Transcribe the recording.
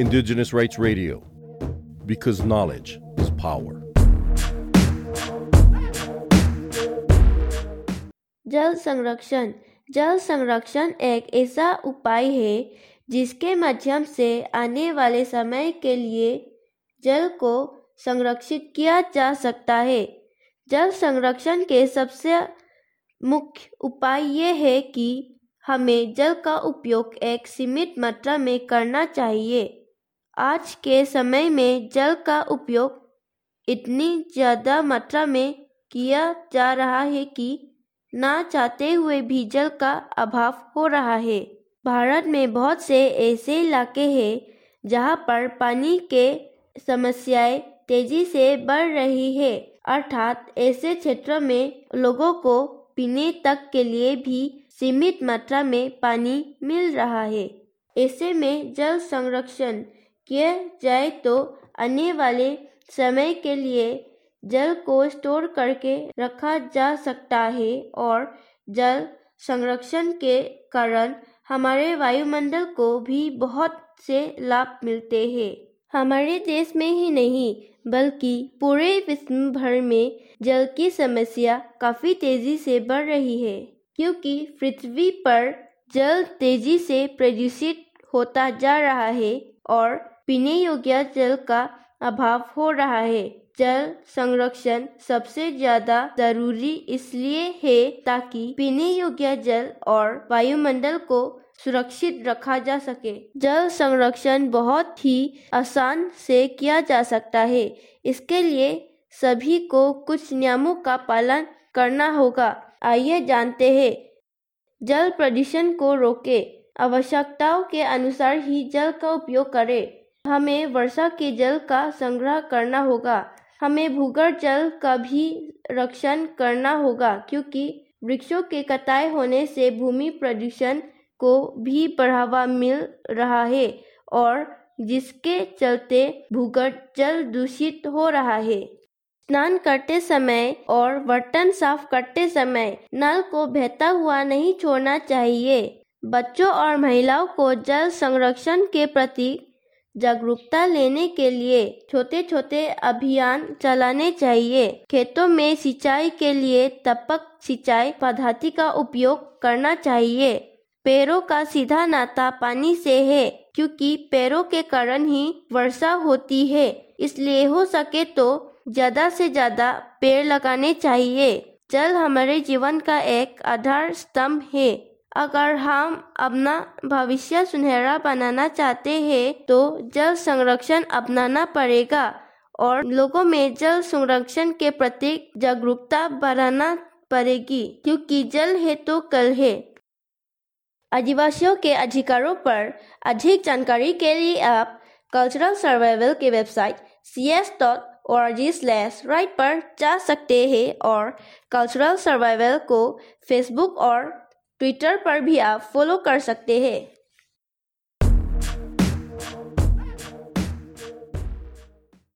Indigenous Rights Radio, because knowledge is power. जल संरक्षण। जल संरक्षण एक ऐसा उपाय है जिसके माध्यम से आने वाले समय के लिए जल को संरक्षित किया जा सकता है। जल संरक्षण के सबसे मुख्य उपाय ये है कि हमें जल का उपयोग एक सीमित मात्रा में करना चाहिए। आज के समय में जल का उपयोग इतनी ज़्यादा मात्रा में किया जा रहा है कि ना चाहते हुए भी जल का अभाव हो रहा है। भारत में बहुत से ऐसे इलाके हैं जहाँ पर पानी के समस्याएँ तेज़ी से बढ़ रही है। अर्थात ऐसे क्षेत्रों में लोगों को पीने तक के लिए भी सीमित मात्रा में पानी मिल रहा है। ऐसे में जल संरक्षण किया जाए तो आने वाले समय के लिए जल को स्टोर करके रखा जा सकता है और जल संरक्षण के कारण हमारे वायुमंडल को भी बहुत से लाभ मिलते हैं। हमारे देश में ही नहीं, बल्कि पूरे विश्व भर में जल की समस्या काफ़ी तेज़ी से बढ़ रही है, क्योंकि पृथ्वी पर जल तेज़ी से प्रदूषित होता जा रहा है और पीने योग्य जल का अभाव हो रहा है। जल संरक्षण सबसे ज़्यादा ज़रूरी इसलिए है ताकि पीने योग्य जल और वायुमंडल को सुरक्षित रखा जा सके। जल संरक्षण बहुत ही आसान से किया जा सकता है। इसके लिए सभी को कुछ नियमों का पालन करना होगा। आइए जानते हैं। जल प्रदूषण को रोके। आवश्यकताओं के अनुसार ही जल का उपयोग करें। हमें वर्षा के जल का संग्रह करना होगा। हमें भूगर्भ जल का भी रक्षण करना होगा, क्योंकि वृक्षों के कटाई होने से भूमि प्रदूषण को भी बढ़ावा मिल रहा है और जिसके चलते भूगर्भ जल दूषित हो रहा है। स्नान करते समय और बर्तन साफ़ करते समय नल को बहता हुआ नहीं छोड़ना चाहिए। बच्चों और महिलाओं को जल संरक्षण के प्रति जागरूकता लेने के लिए छोटे छोटे अभियान चलाने चाहिए। खेतों में सिंचाई के लिए तपक सिंचाई पद्धति का उपयोग करना चाहिए। पेड़ों का सीधा नाता पानी से है, क्योंकि पेड़ों के कारण ही वर्षा होती है। इसलिए हो सके तो ज़्यादा से ज़्यादा पेड़ लगाने चाहिए। जल हमारे जीवन का एक आधार स्तंभ है। अगर हम अपना भविष्य सुनहरा बनाना चाहते हैं तो जल संरक्षण अपनाना पड़ेगा और लोगों में जल संरक्षण के प्रति जागरूकता बढ़ाना पड़ेगी, क्योंकि जल है तो कल है। आदिवासियों के अधिकारों पर अधिक जानकारी के लिए आप कल्चरल सर्वाइवल के website C S dot O R G slash right पर जा सकते हैं और कल्चरल सर्वाइवल को फेसबुक और ट्विटर पर भी आप फॉलो कर सकते हैं।